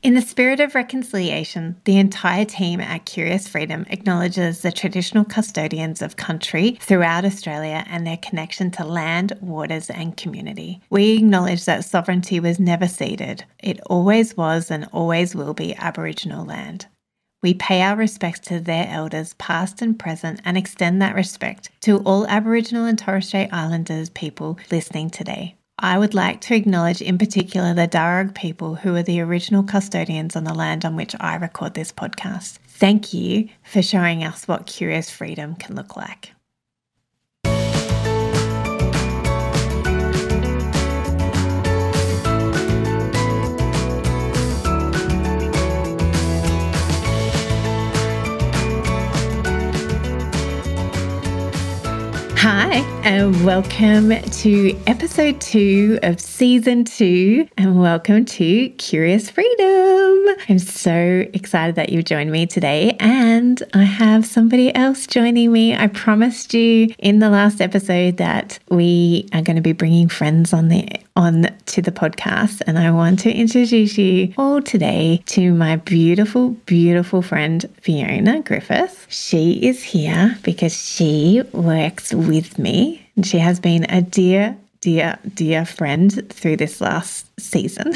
In the spirit of reconciliation, the entire team at Curious Freedom acknowledges the traditional custodians of country throughout Australia and their connection to land, waters, and community. We acknowledge that sovereignty was never ceded, it always was and always will be Aboriginal land. We pay our respects to their elders, past and present, and extend that respect to all Aboriginal and Torres Strait Islanders people listening today. I would like to acknowledge in particular the Darug people who are the original custodians on the land on which I record this podcast. Thank you for showing us what curious freedom can look like. Hi, and welcome to episode two of season two, and welcome to Curious Freedom. I'm so excited that you've joined me today, and I have somebody else joining me. I promised you in the last episode that we are going to be bringing friends on the on to the podcast, and I want to introduce you all today to my beautiful, beautiful friend Fiona Griffith. She is here because she works with me, and she has been a dear, dear, dear friend through this last season.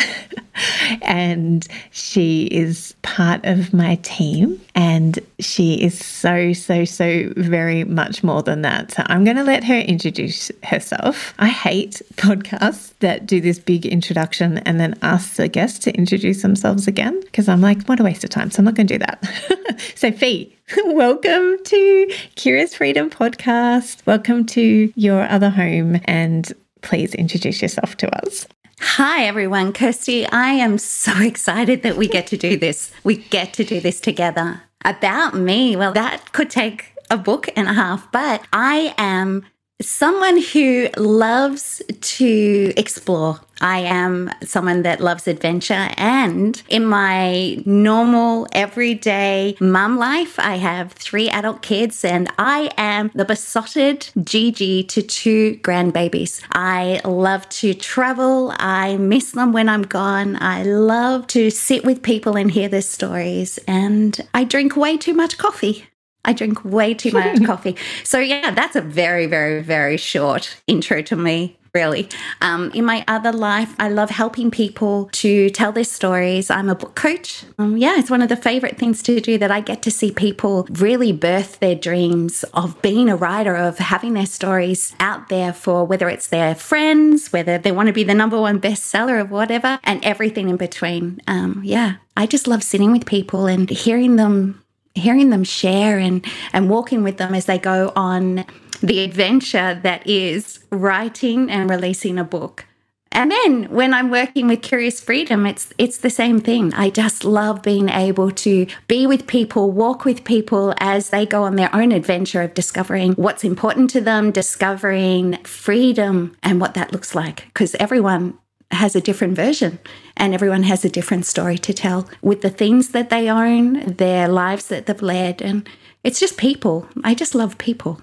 and she is part of my team. And she is so, so, so very much more than that. So I'm going to let her introduce herself. I hate podcasts that do this big introduction and then ask the guests to introduce themselves again because I'm like, what a waste of time. So I'm not going to do that. so, Fi, welcome to Curious Freedom Podcast. Welcome to your other home. And please introduce yourself to us. Hi, everyone. Kirsty, I am so excited that we get to do this. We get to do this together. About me, well, that could take a book and a half, but I am someone who loves to explore. I am someone that loves adventure. And in my normal, everyday mum life, I have three adult kids and I am the besotted Gigi to two grandbabies. I love to travel. I miss them when I'm gone. I love to sit with people and hear their stories. And I drink way too much coffee. I drink way too much coffee. So, yeah, that's a very, very, very short intro to me, really. Um, in my other life, I love helping people to tell their stories. I'm a book coach. Um, yeah, it's one of the favorite things to do that I get to see people really birth their dreams of being a writer, of having their stories out there for whether it's their friends, whether they want to be the number one bestseller of whatever, and everything in between. Um, yeah, I just love sitting with people and hearing them hearing them share and and walking with them as they go on the adventure that is writing and releasing a book And then when I'm working with Curious Freedom, it's it's the same thing. I just love being able to be with people, walk with people as they go on their own adventure of discovering what's important to them, discovering freedom and what that looks like because everyone has a different version and everyone has a different story to tell with the things that they own, their lives that they've led and it's just people. I just love people.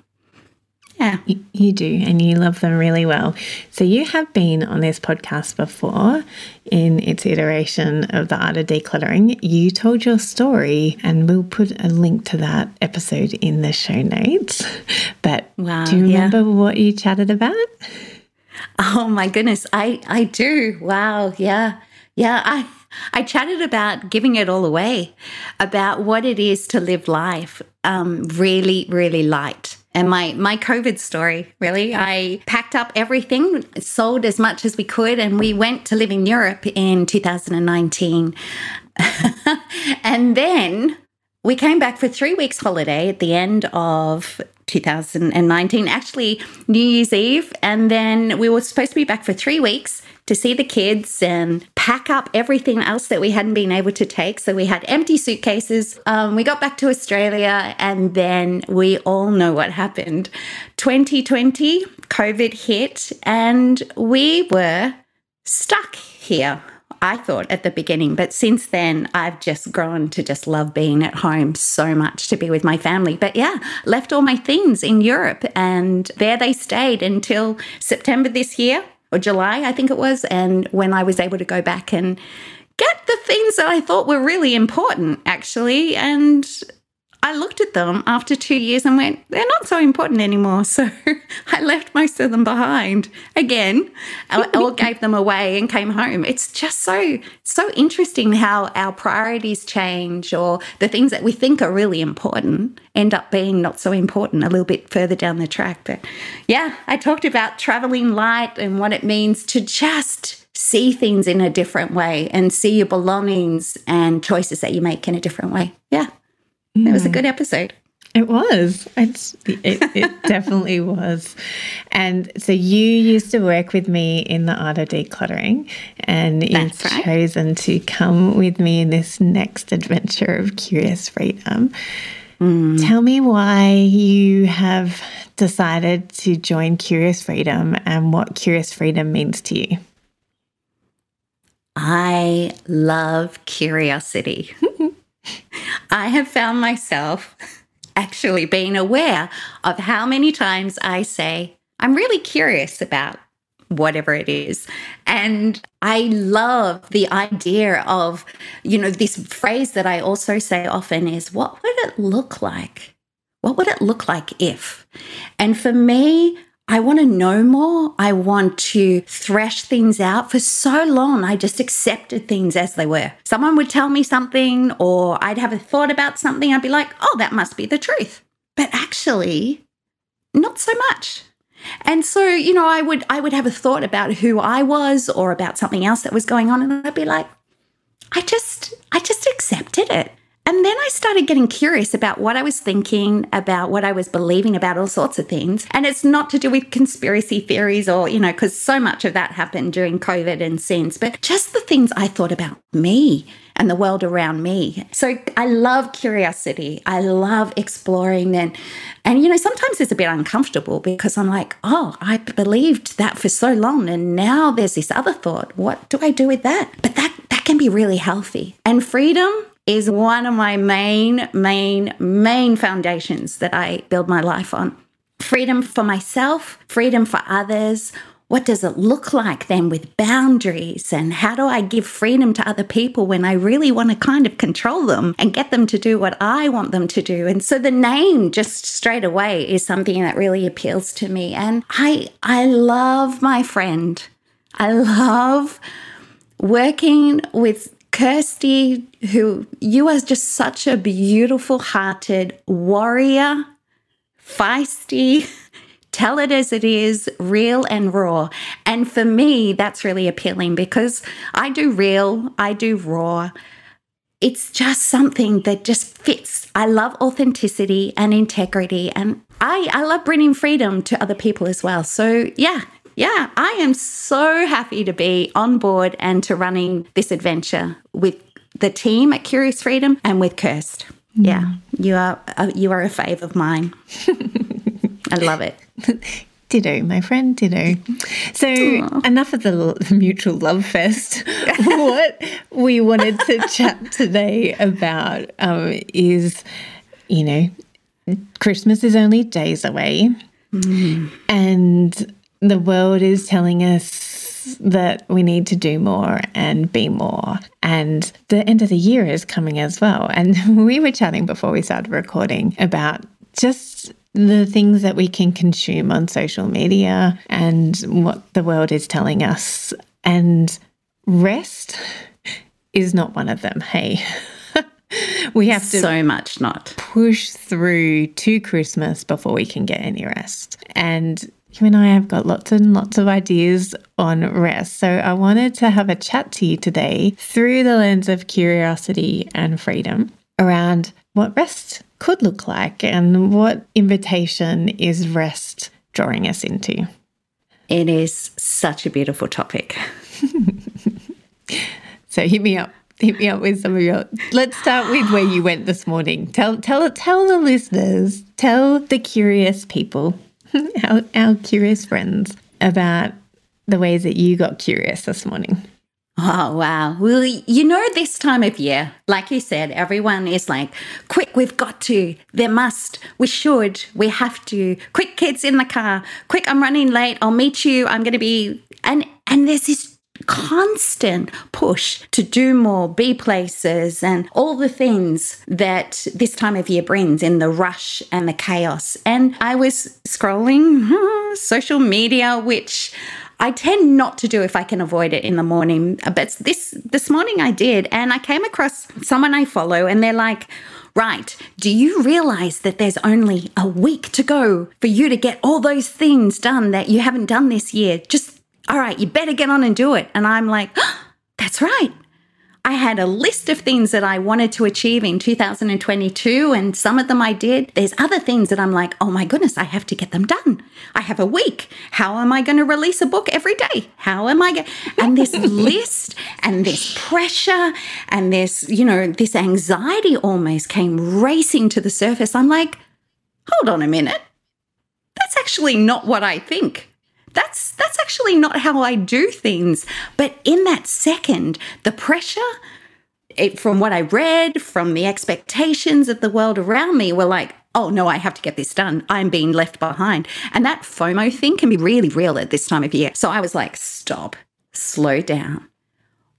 Yeah. You, do, and you love them really well. So, you have been on this podcast before in its iteration of the art of decluttering. You told your story, and we'll put a link to that episode in the show notes. But wow, do you remember yeah. what you chatted about? Oh my goodness, I I do. Wow, yeah. Yeah, I I chatted about giving it all away, about what it is to live life um, really, really light. And my my COVID story, really, I packed up everything, sold as much as we could, and we went to live in Europe in 2019. and then we came back for three weeks holiday at the end of 2019, actually New Year's Eve, and then we were supposed to be back for three weeks to see the kids and pack up everything else that we hadn't been able to take. So we had empty suitcases. Um, we got back to Australia, and then we all know what happened. 2020, COVID hit, and we were stuck here. I thought at the beginning, but since then, I've just grown to just love being at home so much to be with my family. But yeah, left all my things in Europe, and there they stayed until September this year or July, I think it was. And when I was able to go back and get the things that I thought were really important, actually. And I looked at them after two years and went, they're not so important anymore. So I left most of them behind again, or gave them away and came home. It's just so, so interesting how our priorities change or the things that we think are really important end up being not so important a little bit further down the track. But yeah, I talked about traveling light and what it means to just see things in a different way and see your belongings and choices that you make in a different way. Yeah. It was a good episode. It was. It's, it, it definitely was. And so you used to work with me in the art of decluttering, and That's you've right. chosen to come with me in this next adventure of Curious Freedom. Mm. Tell me why you have decided to join Curious Freedom and what Curious Freedom means to you. I love curiosity. I have found myself actually being aware of how many times I say, I'm really curious about whatever it is. And I love the idea of, you know, this phrase that I also say often is, what would it look like? What would it look like if? And for me, I want to know more. I want to thresh things out. For so long, I just accepted things as they were. Someone would tell me something, or I'd have a thought about something. I'd be like, oh, that must be the truth. But actually, not so much. And so, you know, I would I would have a thought about who I was or about something else that was going on and I'd be like I just I just accepted it. And then I started getting curious about what I was thinking, about what I was believing about all sorts of things. And it's not to do with conspiracy theories or, you know, because so much of that happened during COVID and since, but just the things I thought about me and the world around me. So I love curiosity. I love exploring and and you know sometimes it's a bit uncomfortable because I'm like, "Oh, I believed that for so long and now there's this other thought. What do I do with that?" But that that can be really healthy. And freedom is one of my main, main, main foundations that I build my life on. Freedom for myself, freedom for others. What does it look like then with boundaries? And how do I give freedom to other people when I really want to kind of control them and get them to do what I want them to do? And so the name just straight away is something that really appeals to me. And I, I love my friend. I love working with Kirsty, who you are just such a beautiful hearted warrior, feisty, tell it as it is, real and raw. And for me, that's really appealing because I do real, I do raw. It's just something that just fits. I love authenticity and integrity, and I, I love bringing freedom to other people as well. So, yeah, yeah, I am so happy to be on board and to running this adventure with the team at Curious Freedom and with Kirst. Mm. Yeah, you are a, you are a fave of mine. I love it. Ditto, my friend, ditto. So, enough of the mutual love fest. what we wanted to chat today about um, is, you know, Christmas is only days away, mm. and the world is telling us that we need to do more and be more. And the end of the year is coming as well. And we were chatting before we started recording about just the things that we can consume on social media and what the world is telling us. And rest is not one of them. Hey, we have to So much not. push through to Christmas before we can get any rest. And you and I have got lots and lots of ideas on rest. So I wanted to have a chat to you today through the lens of curiosity and freedom around what rest could look like and what invitation is rest drawing us into. It is such a beautiful topic. So hit me up. Hit me up with some of your. Let's start with where you went this morning. Tell tell tell the listeners, tell the curious people, our, our curious friends, about the ways that you got curious this morning. Oh, wow. Well, you know, this time of year, like you said, everyone is like, quick, we've got to, there must, we should, we have to, quick, kids in the car, quick, I'm running late, I'll meet you, I'm going to be, and, and there's this constant push to do more, be places, and all the things that this time of year brings in the rush and the chaos. And I was scrolling social media, which I tend not to do if I can avoid it in the morning. But this this morning I did, and I came across someone I follow, and they're like, Right, do you realize that there's only a week to go for you to get all those things done that you haven't done this year? Just, all right, you better get on and do it. And I'm like, That's right. I had a list of things that I wanted to achieve in 2022, and some of them I did. There's other things that I'm like, oh my goodness, I have to get them done. I have a week. How am I going to release a book every day? How am I going? And this list and this pressure and this, you know, this anxiety almost came racing to the surface. I'm like, hold on a minute. That's actually not what I think that's that's actually not how I do things. But in that second, the pressure it, from what I read, from the expectations of the world around me, were like, oh no, I have to get this done. I'm being left behind. And that FOMO thing can be really real at this time of year. So I was like, stop, slow down.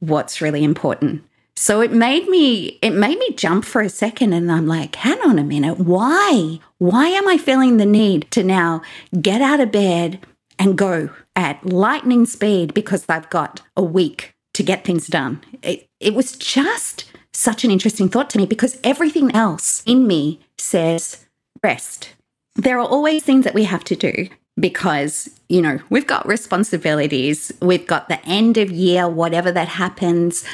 What's really important? So it made me it made me jump for a second and I'm like, hang on a minute, why? Why am I feeling the need to now get out of bed, and go at lightning speed because they've got a week to get things done. It, it was just such an interesting thought to me because everything else in me says rest. There are always things that we have to do because, you know, we've got responsibilities, we've got the end of year, whatever that happens.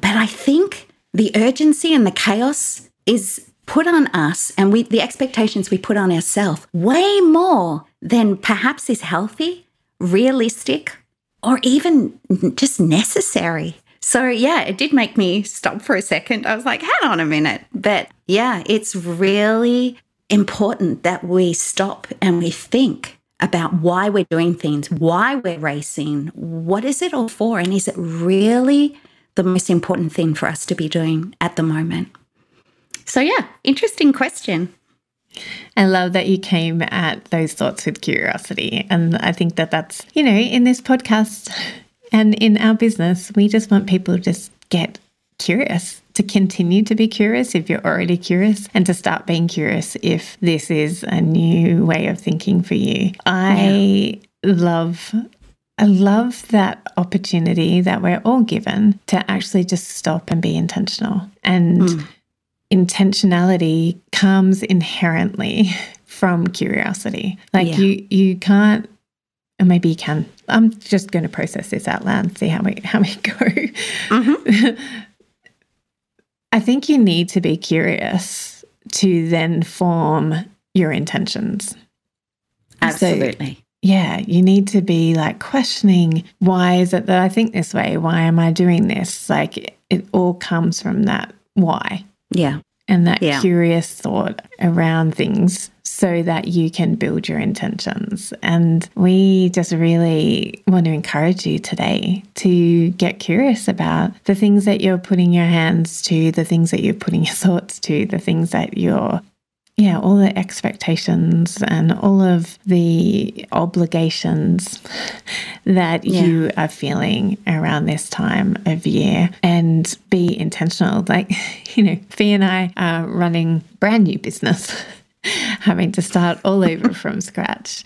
But I think the urgency and the chaos is put on us and we the expectations we put on ourselves way more than perhaps is healthy, realistic, or even just necessary. So yeah, it did make me stop for a second. I was like, hang on a minute. But yeah, it's really important that we stop and we think about why we're doing things, why we're racing, what is it all for? And is it really the most important thing for us to be doing at the moment? So, yeah, interesting question. I love that you came at those thoughts with curiosity. And I think that that's, you know, in this podcast and in our business, we just want people to just get curious, to continue to be curious if you're already curious, and to start being curious if this is a new way of thinking for you. I yeah. love I love that opportunity that we're all given to actually just stop and be intentional. And mm intentionality comes inherently from curiosity. Like yeah. you you can't or maybe you can. I'm just going to process this out loud and see how we how we go. Mm-hmm. I think you need to be curious to then form your intentions. Absolutely. So yeah, you need to be like questioning why is it that I think this way? Why am I doing this? Like it all comes from that why Yeah. and that Yeah. curious thought around things so that you can build your intentions. And we just really want to encourage you today to get curious about the things that you're putting your hands to, the things that you're putting your thoughts to, the things that you're yeah, all the expectations and all of the obligations that Yeah. you are feeling around this time of year and be intentional. Like, you know, Fi and I are running brand new business, having to start all over from scratch.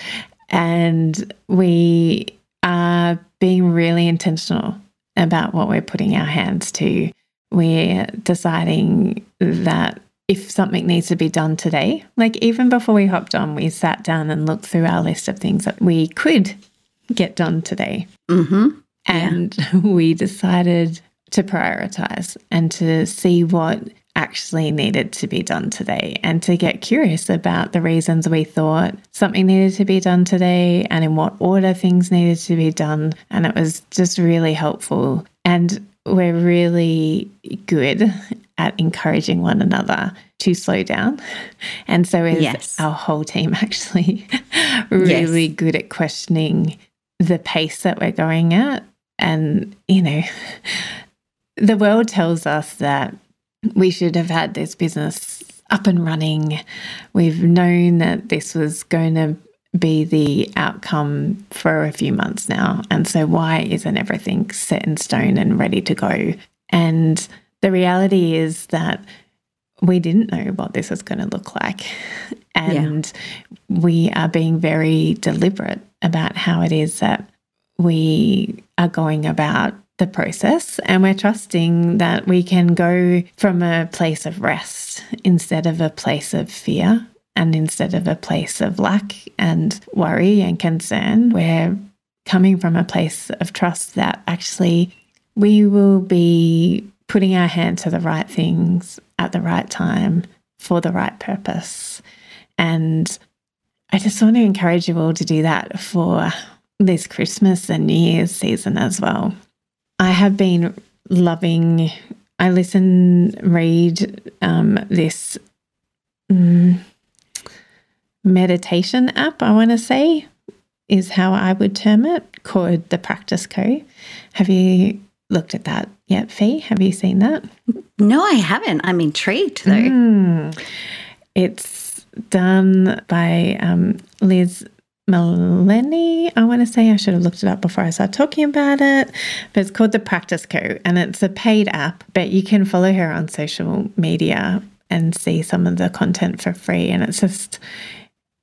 And we are being really intentional about what we're putting our hands to. We're deciding that if something needs to be done today, like even before we hopped on, we sat down and looked through our list of things that we could get done today. Mm-hmm. And we decided to prioritize and to see what actually needed to be done today and to get curious about the reasons we thought something needed to be done today and in what order things needed to be done. And it was just really helpful. And we're really good at encouraging one another to slow down. And so is Yes. our whole team actually really good at questioning the pace that we're going at. And, you know, the world tells us that we should have had this business up and running. We've known that this was going to be the outcome for a few months now. And so, why isn't everything set in stone and ready to go? And the reality is that we didn't know what this was going to look like. And we are being very deliberate about how it is that we are going about the process. And we're trusting that we can go from a place of rest instead of a place of fear and instead of a place of lack and worry and concern. We're coming from a place of trust that actually we will be putting our hand to the right things at the right time for the right purpose. And I just want to encourage you all to do that for this Christmas and New Year's season as well. I have been loving, I listen, read um, this mm, meditation app, I want to say, is how I would term it, called the Practice Co. Have you looked at that yet, Fi? Have you seen that? No, I haven't. I'm intrigued though. Mm. It's done by um, Liz Maleni. I want to say I should have looked it up before I started talking about it, but it's called the Practice Co. and it's a paid app, but you can follow her on social media and see some of the content for free. And it's just,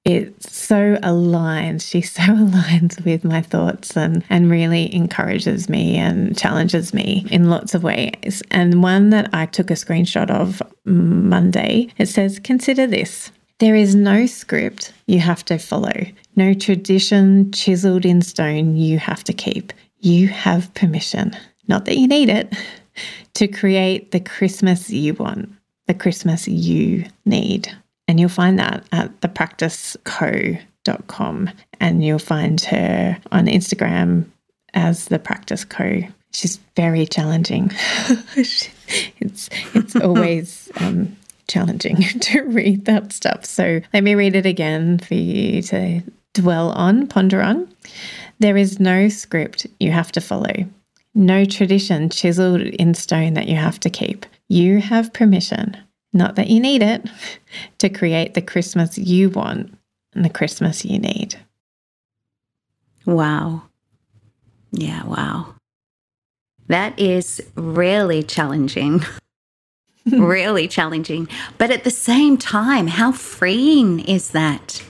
it's so aligned. She so aligns with my thoughts and, and really encourages me and challenges me in lots of ways. And one that I took a screenshot of Monday, it says, Consider this. There is no script you have to follow, no tradition chiseled in stone you have to keep. You have permission, not that you need it, to create the Christmas you want, the Christmas you need. And you'll find that at thepracticeco.com. And you'll find her on Instagram as the Practice Co. She's very challenging. it's it's always um, challenging to read that stuff. So let me read it again for you to dwell on, ponder on. There is no script you have to follow, no tradition chiseled in stone that you have to keep. You have permission, not that you need it, to create the Christmas you want and the Christmas you need. Wow. Yeah, wow. That is really challenging. really challenging. But at the same time, how freeing is that?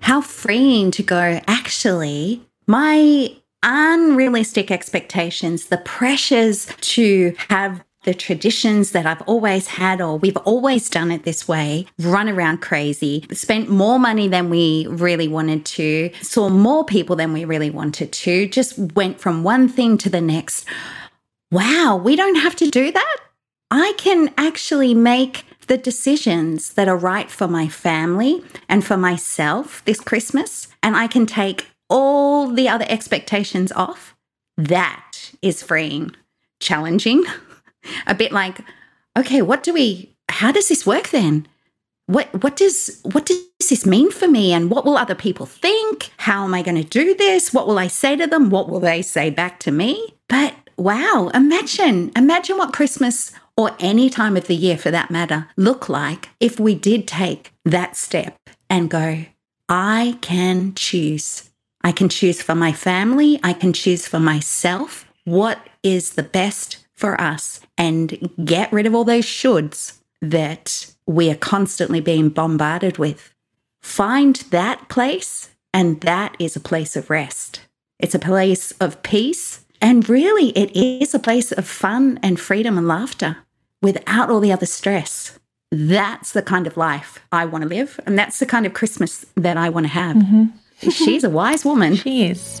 How freeing to go, actually, my unrealistic expectations, the pressures to have the traditions that I've always had, or we've always done it this way, run around crazy, spent more money than we really wanted to, saw more people than we really wanted to, just went from one thing to the next. Wow, we don't have to do that. I can actually make the decisions that are right for my family and for myself this Christmas, and I can take all the other expectations off, that is freeing. Challenging, a bit like, okay, what do we, how does this work then? What, what does what does this mean for me? And what will other people think? How am i going to do this? What will i say to them? What will they say back to me? But wow imagine imagine what christmas or any time of the year for that matter look like if we did take that step and go i can choose. I can choose for my family. I can choose for myself. What is the best for us and get rid of all those shoulds that we are constantly being bombarded with. Find that place, and that is a place of rest. It's a place of peace. And really, it is a place of fun and freedom and laughter without all the other stress. That's the kind of life I want to live. And that's the kind of Christmas that I want to have. Mm-hmm. She's a wise woman. She is.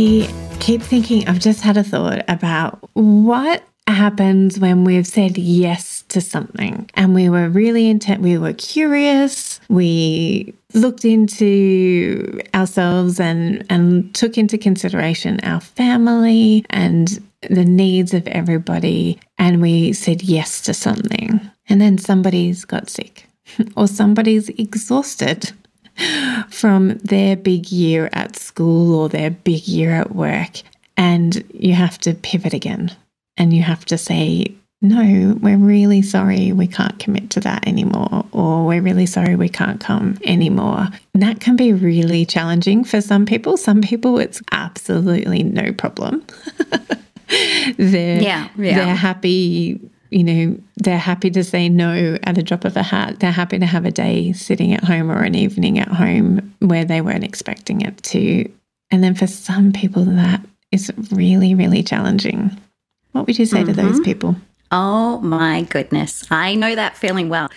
I keep thinking, I've just had a thought about what happens when we've said yes to something. And we were really intent, we were curious, we looked into ourselves and, and took into consideration our family and the needs of everybody, and we said yes to something. And then somebody's got sick or somebody's exhausted from their big year at school or their big year at work. And you have to pivot again and you have to say, no, we're really sorry we can't commit to that anymore, or we're really sorry we can't come anymore. And that can be really challenging for some people. Some people, it's absolutely no problem. they're, Yeah, yeah. they're happy you know, they're happy to say no at a drop of a hat. They're happy to have a day sitting at home or an evening at home where they weren't expecting it to. And then for some people, that is really, really challenging. What would you say to those mm-hmm. people? Oh my goodness. I know that feeling well.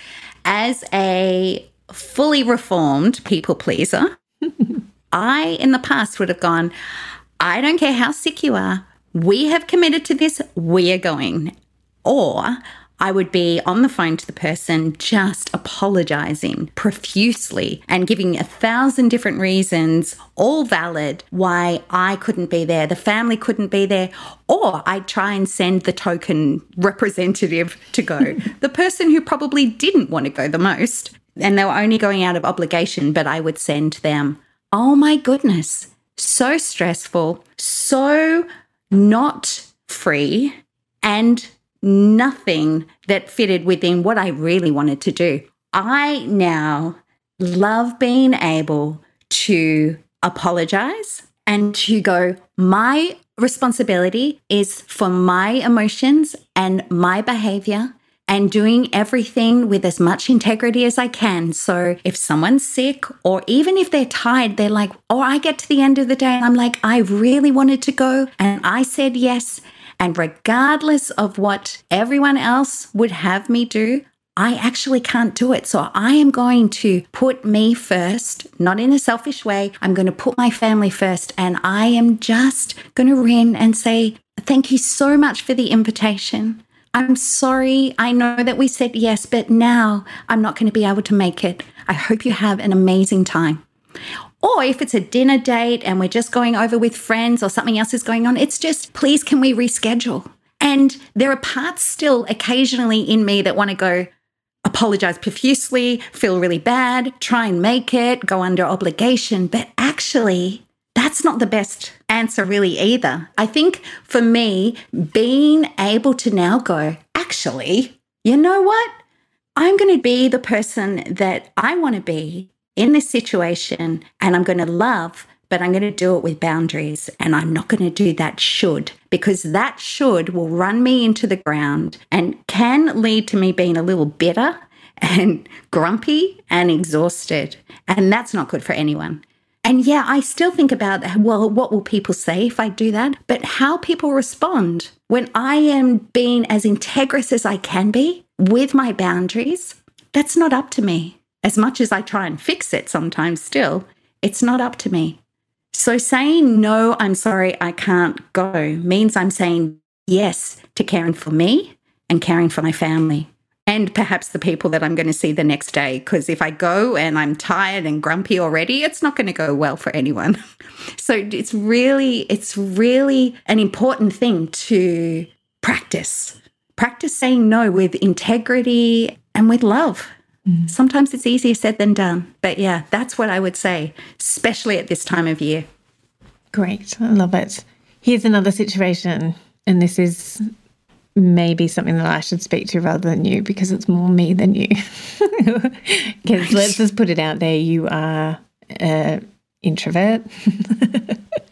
As a fully reformed people pleaser, I in the past would have gone, I don't care how sick you are. We have committed to this. We are going. Or I would be on the phone to the person just apologizing profusely and giving a thousand different reasons, all valid, why I couldn't be there, the family couldn't be there. Or I'd try and send the token representative to go, the person who probably didn't want to go the most. And they were only going out of obligation, but I would send them, oh my goodness, so stressful, so not free, and nothing that fitted within what I really wanted to do. I now love being able to apologize and to go, my responsibility is for my emotions and my behavior and doing everything with as much integrity as I can. So if someone's sick or even if they're tired, they're like, oh, I get to the end of the day and I'm like, I really wanted to go and I said yes. And regardless of what everyone else would have me do, I actually can't do it. So I am going to put me first, not in a selfish way. I'm going to put my family first. And I am just going to ring and say, Thank you so much for the invitation. I'm sorry. I know that we said yes, but now I'm not going to be able to make it. I hope you have an amazing time. Or if it's a dinner date and we're just going over with friends or something else is going on, it's just, please, can we reschedule? And there are parts still occasionally in me that want to go, apologize profusely, feel really bad, try and make it, go under obligation. But actually, that's not the best answer, really, either. I think for me, being able to now go, actually, you know what? I'm going to be the person that I want to be in this situation, and I'm going to love but I'm going to do it with boundaries and I'm not going to do that should because that should will run me into the ground and can lead to me being a little bitter and grumpy and exhausted. And that's not good for anyone. And yeah, I still think about, well, what will people say if I do that? But how people respond when I am being as integrous as I can be with my boundaries, that's not up to me. As much as I try and fix it sometimes still, it's not up to me. So saying no, I'm sorry, I can't go means I'm saying yes to caring for me and caring for my family and perhaps the people that I'm going to see the next day. Because if I go and I'm tired and grumpy already, it's not going to go well for anyone. so it's really, it's really an important thing to practice. Practice saying no with integrity and with love. Mm. Sometimes it's easier said than done. But yeah, that's what I would say, especially at this time of year. Great. I love it. Here's another situation, and this is maybe something that I should speak to rather than you because it's more me than you. Because let's just put it out there you are an introvert.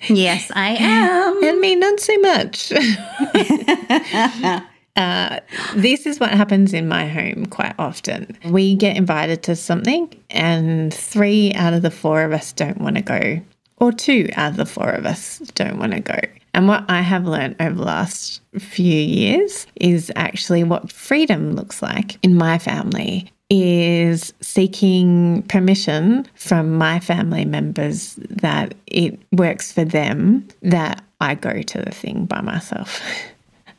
yes, I am. And me, not so much. Uh, this is what happens in my home quite often. We get invited to something, and three out of the four of us don't want to go, or two out of the four of us don't want to go. And what I have learned over the last few years is actually what freedom looks like in my family is seeking permission from my family members that it works for them that I go to the thing by myself.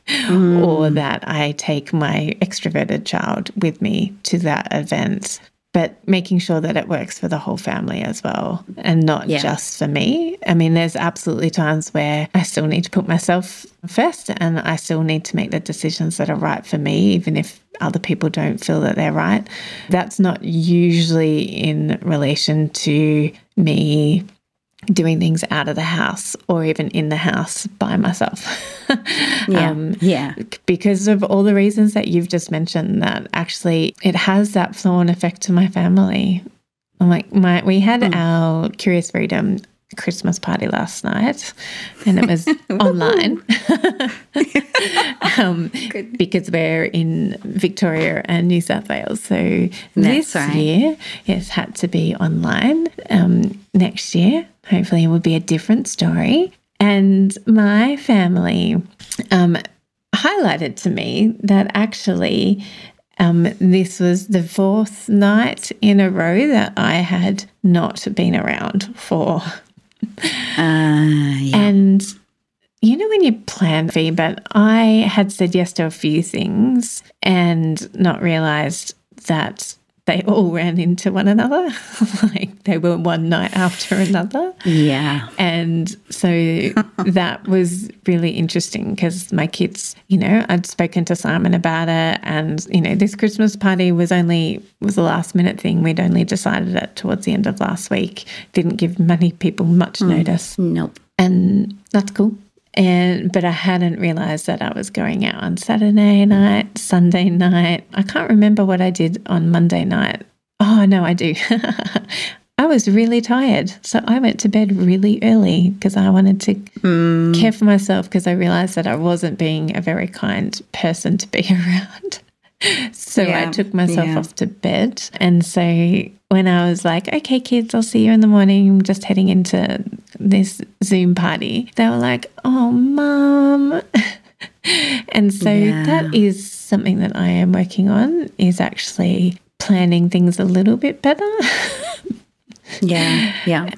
Mm. or that I take my extroverted child with me to that event but making sure that it works for the whole family as well and not yeah. just for me. I mean, there's absolutely times where I still need to put myself first and I still need to make the decisions that are right for me, even if other people don't feel that they're right. That's not usually in relation to me doing things out of the house or even in the house by myself. yeah. Um, yeah. Because of all the reasons that you've just mentioned, that actually it has that flow on effect to my family. I'm like, my, we had mm. our Curious Freedom Christmas party last night, and it was online um, because we're in Victoria and New South Wales. So That's this right. year it's had to be online. Um, next year, hopefully, it will be a different story. And my family um, highlighted to me that actually um, this was the fourth night in a row that I had not been around for uh, yeah. And you know, when you plan fee, but I had said yes to a few things and not realized that they all ran into one another. like they were one night after another. Yeah. And so that was really interesting because my kids, you know, I'd spoken to Simon about it and, you know, this Christmas party was only was a last minute thing. We'd only decided it towards the end of last week. Didn't give many people much mm, notice. Nope. And that's cool. And but I hadn't realized that I was going out on Saturday night, Sunday night. I can't remember what I did on Monday night. Oh, no, I do. I was really tired. So I went to bed really early because I wanted to Mm. care for myself because I realized that I wasn't being a very kind person to be around. So I took myself yeah. off to bed. And so when I was like, okay, kids, I'll see you in the morning, I'm just heading into this Zoom party, they were like, oh, mom. and so Yeah. that is something that I am working on is actually planning things a little bit better. Yeah. Yeah.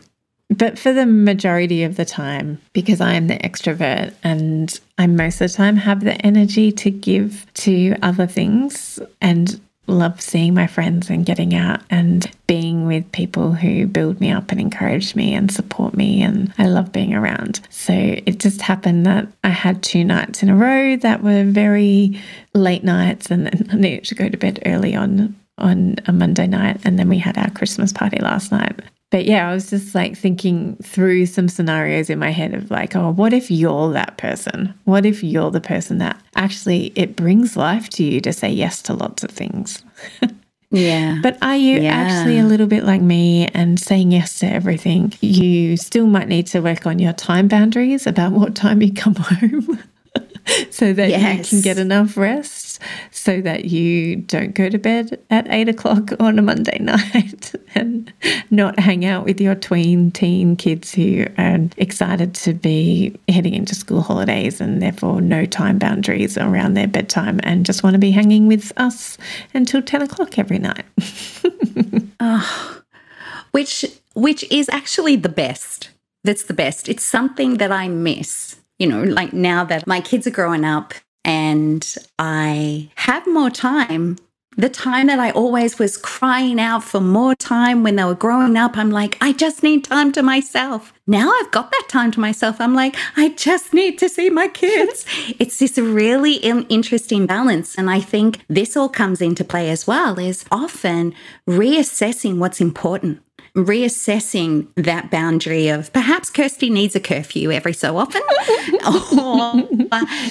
But for the majority of the time, because I am the extrovert and I most of the time have the energy to give to other things and love seeing my friends and getting out and being with people who build me up and encourage me and support me. And I love being around. So it just happened that I had two nights in a row that were very late nights and then I needed to go to bed early on on a Monday night. And then we had our Christmas party last night. But yeah, I was just like thinking through some scenarios in my head of like, oh, what if you're that person? What if you're the person that actually it brings life to you to say yes to lots of things? Yeah. But are you Yeah. actually a little bit like me and saying yes to everything? You still might need to work on your time boundaries about what time you come home. so that you can get enough rest, so that you don't go to bed at eight o'clock on a Monday night and not hang out with your tween teen kids who are excited to be heading into school holidays and therefore no time boundaries around their bedtime and just want to be hanging with us until 10 o'clock every night. Ah, which which is actually the best. That's the best. It's something that I miss. You know, like now that my kids are growing up and I have more time. The time that I always was crying out for more time when they were growing up, I'm like, I just need time to myself. Now I've got that time to myself. I'm like, I just need to see my kids. it's this really interesting balance. And I think this all comes into play as well is often reassessing what's important reassessing that boundary of perhaps Kirsty needs a curfew every so often, or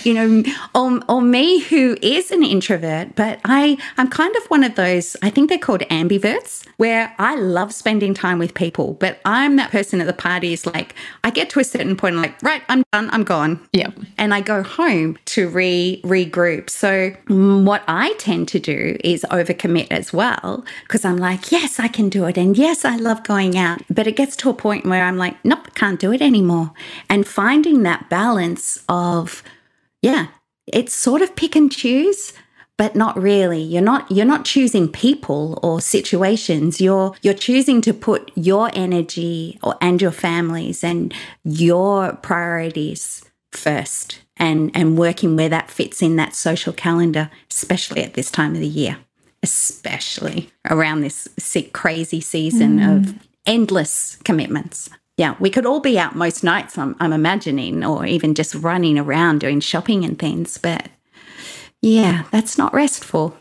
you know, or, or me who is an introvert, but I I'm kind of one of those. I think they're called ambiverts, where I love spending time with people, but I'm that person at the party is like I get to a certain point, I'm like right, I'm done, I'm gone, Yeah. and I go home to re regroup. So what I tend to do is overcommit as well because I'm like, yes, I can do it, and yes, I love going out. But it gets to a point where I'm like, nope, can't do it anymore. And finding that balance of, yeah, it's sort of pick and choose. But not really. You're not you're not choosing people or situations. You're you're choosing to put your energy or, and your families and your priorities first and and working where that fits in that social calendar especially at this time of the year especially around this sick crazy season of mm. endless commitments. Yeah we could all be out most nights I'm, I'm imagining or even just running around doing shopping and things but yeah that's not restful.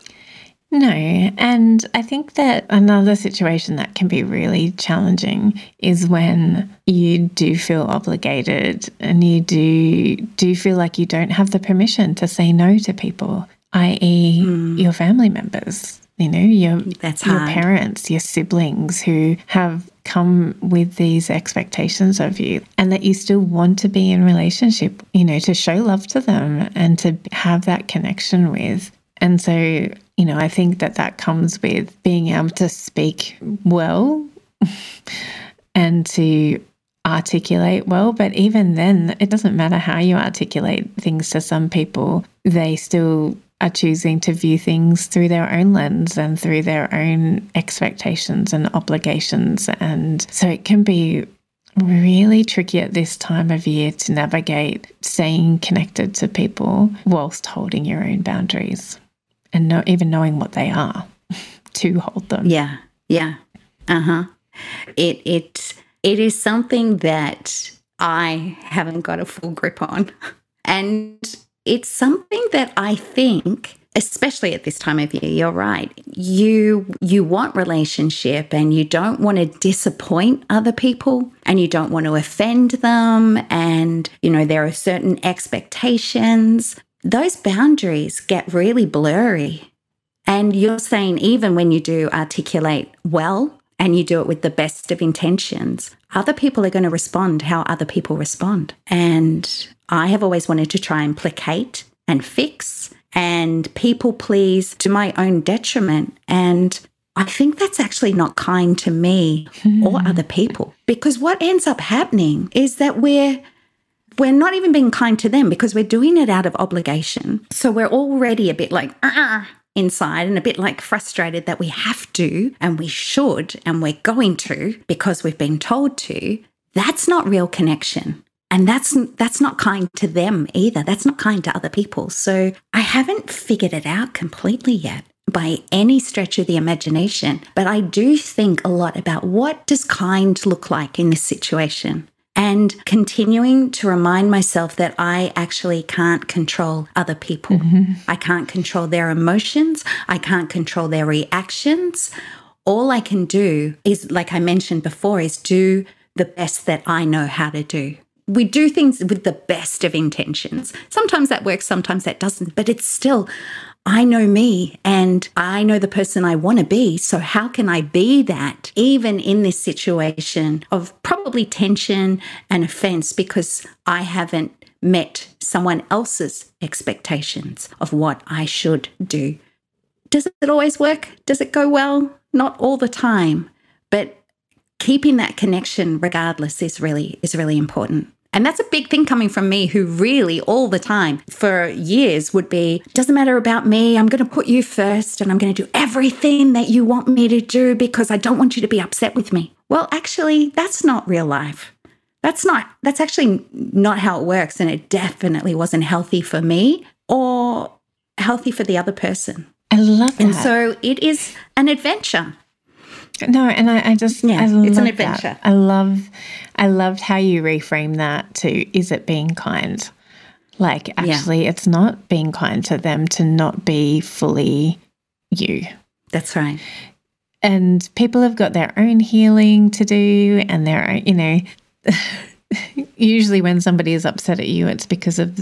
No. And I think that another situation that can be really challenging is when you do feel obligated and you do do feel like you don't have the permission to say no to people, i.e. Hmm. your family members. You know, your, That's your hard. parents, your siblings who have come with these expectations of you and that you still want to be in relationship, you know, to show love to them and to have that connection with. And so, you know, I think that that comes with being able to speak well and to articulate well. But even then, it doesn't matter how you articulate things to some people, they still are choosing to view things through their own lens and through their own expectations and obligations. And so it can be really tricky at this time of year to navigate staying connected to people whilst holding your own boundaries and not even knowing what they are to hold them. Yeah, yeah, uh huh. It it it is something that I haven't got a full grip on, and it's something that I think, especially at this time of year, you're right. You you want relationship, and you don't want to disappoint other people, and you don't want to offend them, and you know there are certain expectations. Those boundaries get really blurry And you're saying, even when you do articulate well and you do it with the best of intentions, other people are going to respond how other people respond. And I have always wanted to try and placate and fix and people please to my own detriment. And I think that's actually not kind to me or other people because what ends up happening is that we're we're not even being kind to them because we're doing it out of obligation. So we're already a bit like ah inside and a bit like frustrated that we have to and we should and we're going to because we've been told to. That's not real connection. And that's that's not kind to them either. That's not kind to other people. So I haven't figured it out completely yet by any stretch of the imagination, but I do think a lot about what does kind look like in this situation? And continuing to remind myself that I actually can't control other people. Mm-hmm. I can't control their emotions. I can't control their reactions. All I can do is, like I mentioned before, is do the best that I know how to do we do things with the best of intentions. Sometimes that works, sometimes that doesn't, but it's still, I know me and I know the person I want to be. So, how can I be that even in this situation of probably tension and offense because I haven't met someone else's expectations of what I should do? Does it always work? Does it go well? Not all the time, but keeping that connection regardless is really is really important. And that's a big thing coming from me, who really all the time for years would be, doesn't matter about me. I'm going to put you first and I'm going to do everything that you want me to do because I don't want you to be upset with me. Well, actually, that's not real life. That's not, that's actually not how it works. And it definitely wasn't healthy for me or healthy for the other person. I love that. And so it is an adventure. No, and I, I just yeah, I it's an adventure. That. I love I loved how you reframe that to is it being kind? Like actually yeah. it's not being kind to them to not be fully you. That's right. And people have got their own healing to do and their own, you know usually when somebody is upset at you it's because of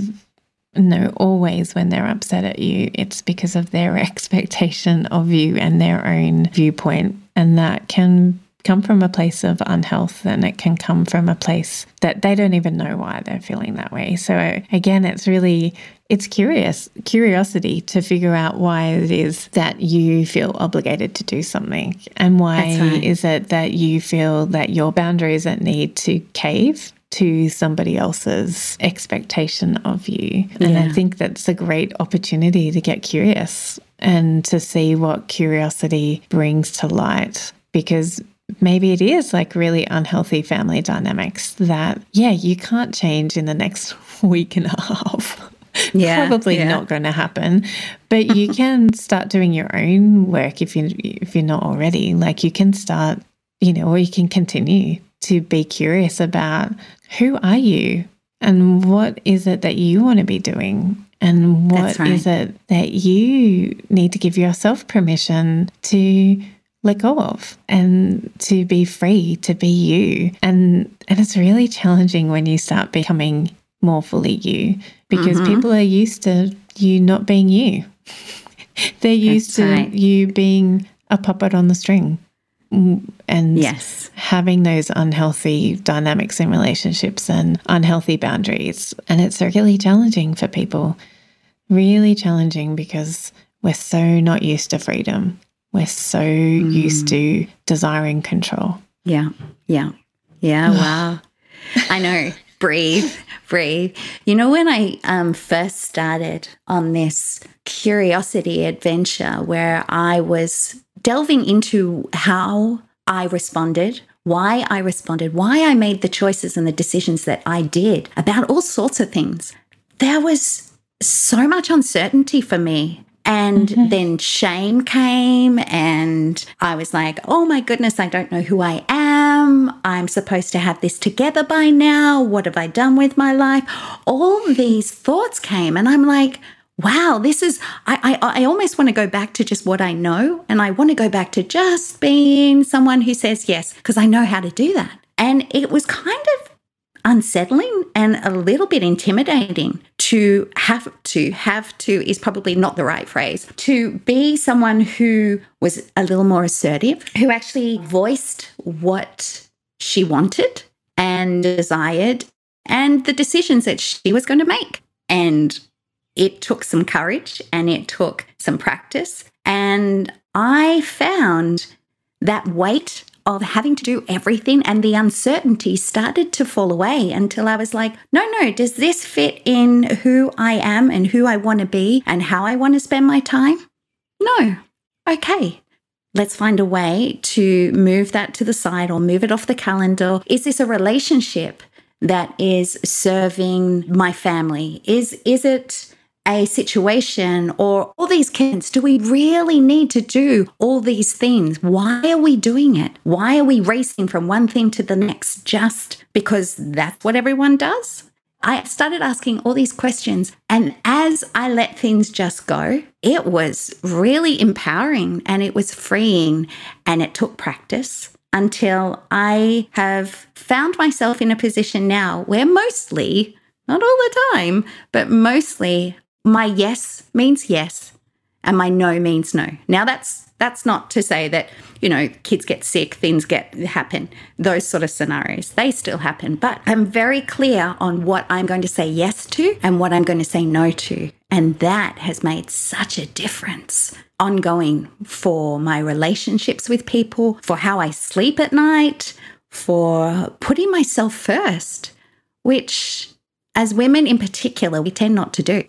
no, always when they're upset at you, it's because of their expectation of you and their own viewpoint. And that can come from a place of unhealth and it can come from a place that they don't even know why they're feeling that way. So again, it's really it's curious curiosity to figure out why it is that you feel obligated to do something and why right. is it that you feel that your boundaries that need to cave to somebody else's expectation of you. And yeah. I think that's a great opportunity to get curious and to see what curiosity brings to light because maybe it is like really unhealthy family dynamics that, yeah, you can't change in the next week and a half. Yeah, probably yeah. not going to happen but you can start doing your own work if you if you're not already like you can start you know or you can continue to be curious about who are you and what is it that you want to be doing and what right. is it that you need to give yourself permission to let go of and to be free to be you and and it's really challenging when you start becoming more fully you because mm-hmm. people are used to you not being you they're used That's to right. you being a puppet on the string and yes. having those unhealthy dynamics in relationships and unhealthy boundaries. And it's really challenging for people, really challenging because we're so not used to freedom. We're so mm. used to desiring control. Yeah. Yeah. Yeah. wow. I know. breathe, breathe. You know, when I um, first started on this curiosity adventure where I was delving into how I responded, why I responded, why I made the choices and the decisions that I did about all sorts of things. There was so much uncertainty for me. And mm-hmm. then shame came, and I was like, oh my goodness, I don't know who I am. I'm supposed to have this together by now. What have I done with my life? All these thoughts came, and I'm like, wow, this is, I, I, I almost want to go back to just what I know. And I want to go back to just being someone who says yes, because I know how to do that. And it was kind of unsettling and a little bit intimidating to have to have to is probably not the right phrase to be someone who was a little more assertive who actually voiced what she wanted and desired and the decisions that she was going to make and it took some courage and it took some practice and i found that weight of having to do everything and the uncertainty started to fall away until I was like, no, no, does this fit in who I am and who I want to be and how I want to spend my time? No. Okay. Let's find a way to move that to the side or move it off the calendar. Is this a relationship that is serving my family? Is is it a situation or all these kids, do we really need to do all these things? Why are we doing it? Why are we racing from one thing to the next just because that's what everyone does? I started asking all these questions. And as I let things just go, it was really empowering and it was freeing. And it took practice until I have found myself in a position now where mostly, not all the time, but mostly my yes means yes and my no means no. Now that's that's not to say that, you know, kids get sick, things get happen, those sort of scenarios. They still happen, but I'm very clear on what I'm going to say yes to and what I'm going to say no to. And that has made such a difference ongoing for my relationships with people, for how I sleep at night, for putting myself first, which as women in particular, we tend not to do.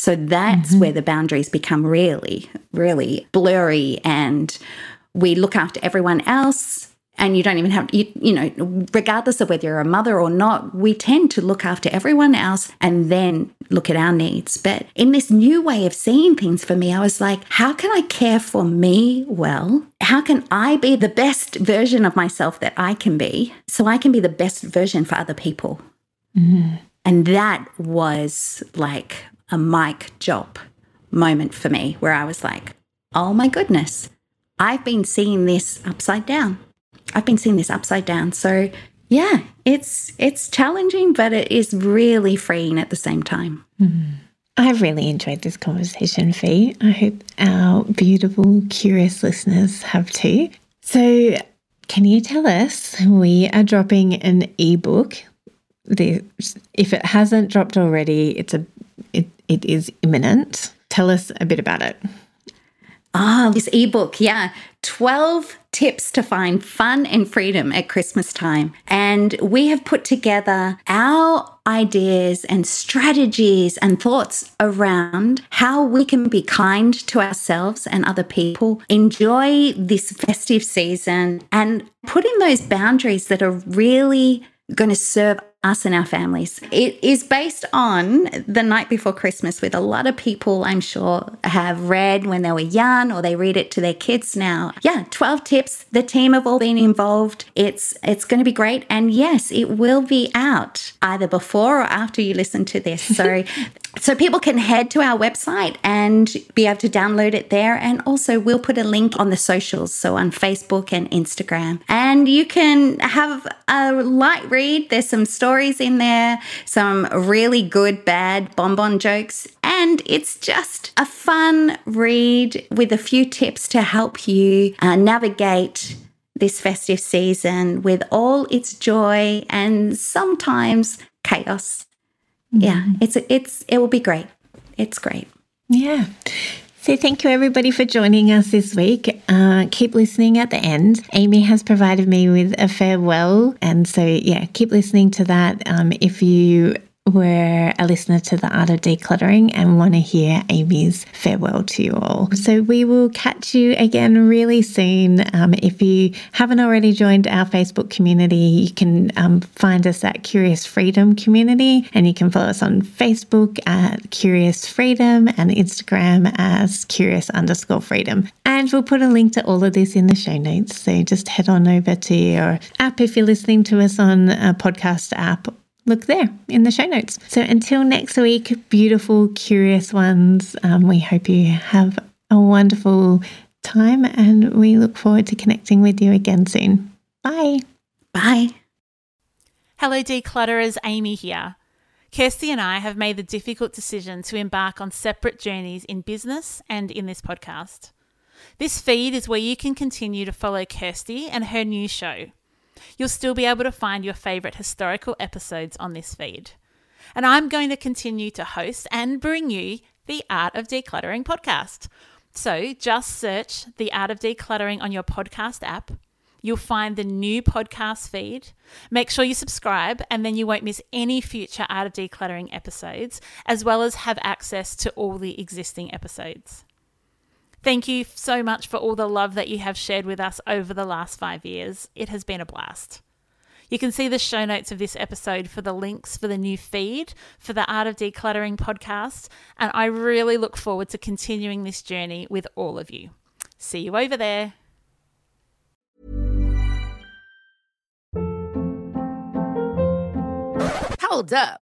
So that's mm-hmm. where the boundaries become really, really blurry and we look after everyone else and you don't even have you, you know regardless of whether you're a mother or not we tend to look after everyone else and then look at our needs but in this new way of seeing things for me i was like how can i care for me well how can i be the best version of myself that i can be so i can be the best version for other people mm-hmm. and that was like a mic drop moment for me where I was like, oh my goodness, I've been seeing this upside down. I've been seeing this upside down. So yeah, it's it's challenging, but it is really freeing at the same time. Mm. I've really enjoyed this conversation, Fi. I hope our beautiful, curious listeners have too. So, can you tell us we are dropping an ebook? The, if it hasn't dropped already, it's a it, it is imminent. Tell us a bit about it. Ah, this ebook, yeah. 12 tips to find fun and freedom at Christmas time. And we have put together our ideas and strategies and thoughts around how we can be kind to ourselves and other people, enjoy this festive season, and put in those boundaries that are really going to serve us and our families. It is based on The Night Before Christmas, with a lot of people, I'm sure, have read when they were young or they read it to their kids now. Yeah, 12 tips. The team have all been involved. It's it's going to be great. And yes, it will be out either before or after you listen to this. So So people can head to our website and be able to download it there. And also, we'll put a link on the socials, so on Facebook and Instagram. And you can have a light read. There's some stories in there, some really good, bad bonbon jokes. And it's just a fun read with a few tips to help you uh, navigate this festive season with all its joy and sometimes chaos yeah, mm-hmm. it's it's it will be great. It's great. Yeah. So, thank you everybody for joining us this week. Uh, keep listening at the end. Amy has provided me with a farewell. And so, yeah, keep listening to that. Um, if you were a listener to the art of decluttering and want to hear Amy's farewell to you all. So we will catch you again really soon. Um, if you haven't already joined our Facebook community, you can um, find us at Curious Freedom Community and you can follow us on Facebook at Curious Freedom and Instagram as Curious underscore Freedom. And we'll put a link to all of this in the show notes. So just head on over to your app if you're listening to us on a podcast app look there in the show notes. So until next week, beautiful, curious ones, um, we hope you have a wonderful time and we look forward to connecting with you again soon. Bye. Bye. Hello, declutterers, Amy here. Kirsty and I have made the difficult decision to embark on separate journeys in business and in this podcast. This feed is where you can continue to follow Kirsty and her new show. You'll still be able to find your favourite historical episodes on this feed. And I'm going to continue to host and bring you the Art of Decluttering podcast. So just search the Art of Decluttering on your podcast app You'll find the new podcast feed. Make sure you subscribe, and then you won't miss any future Art of Decluttering episodes, as well as have access to all the existing episodes. Thank you so much for all the love that you have shared with us over the last five years. It has been a blast. You can see the show notes of this episode for the links for the new feed for the Art of Decluttering podcast, and I really look forward to continuing this journey with all of you. See you over there. Hold up.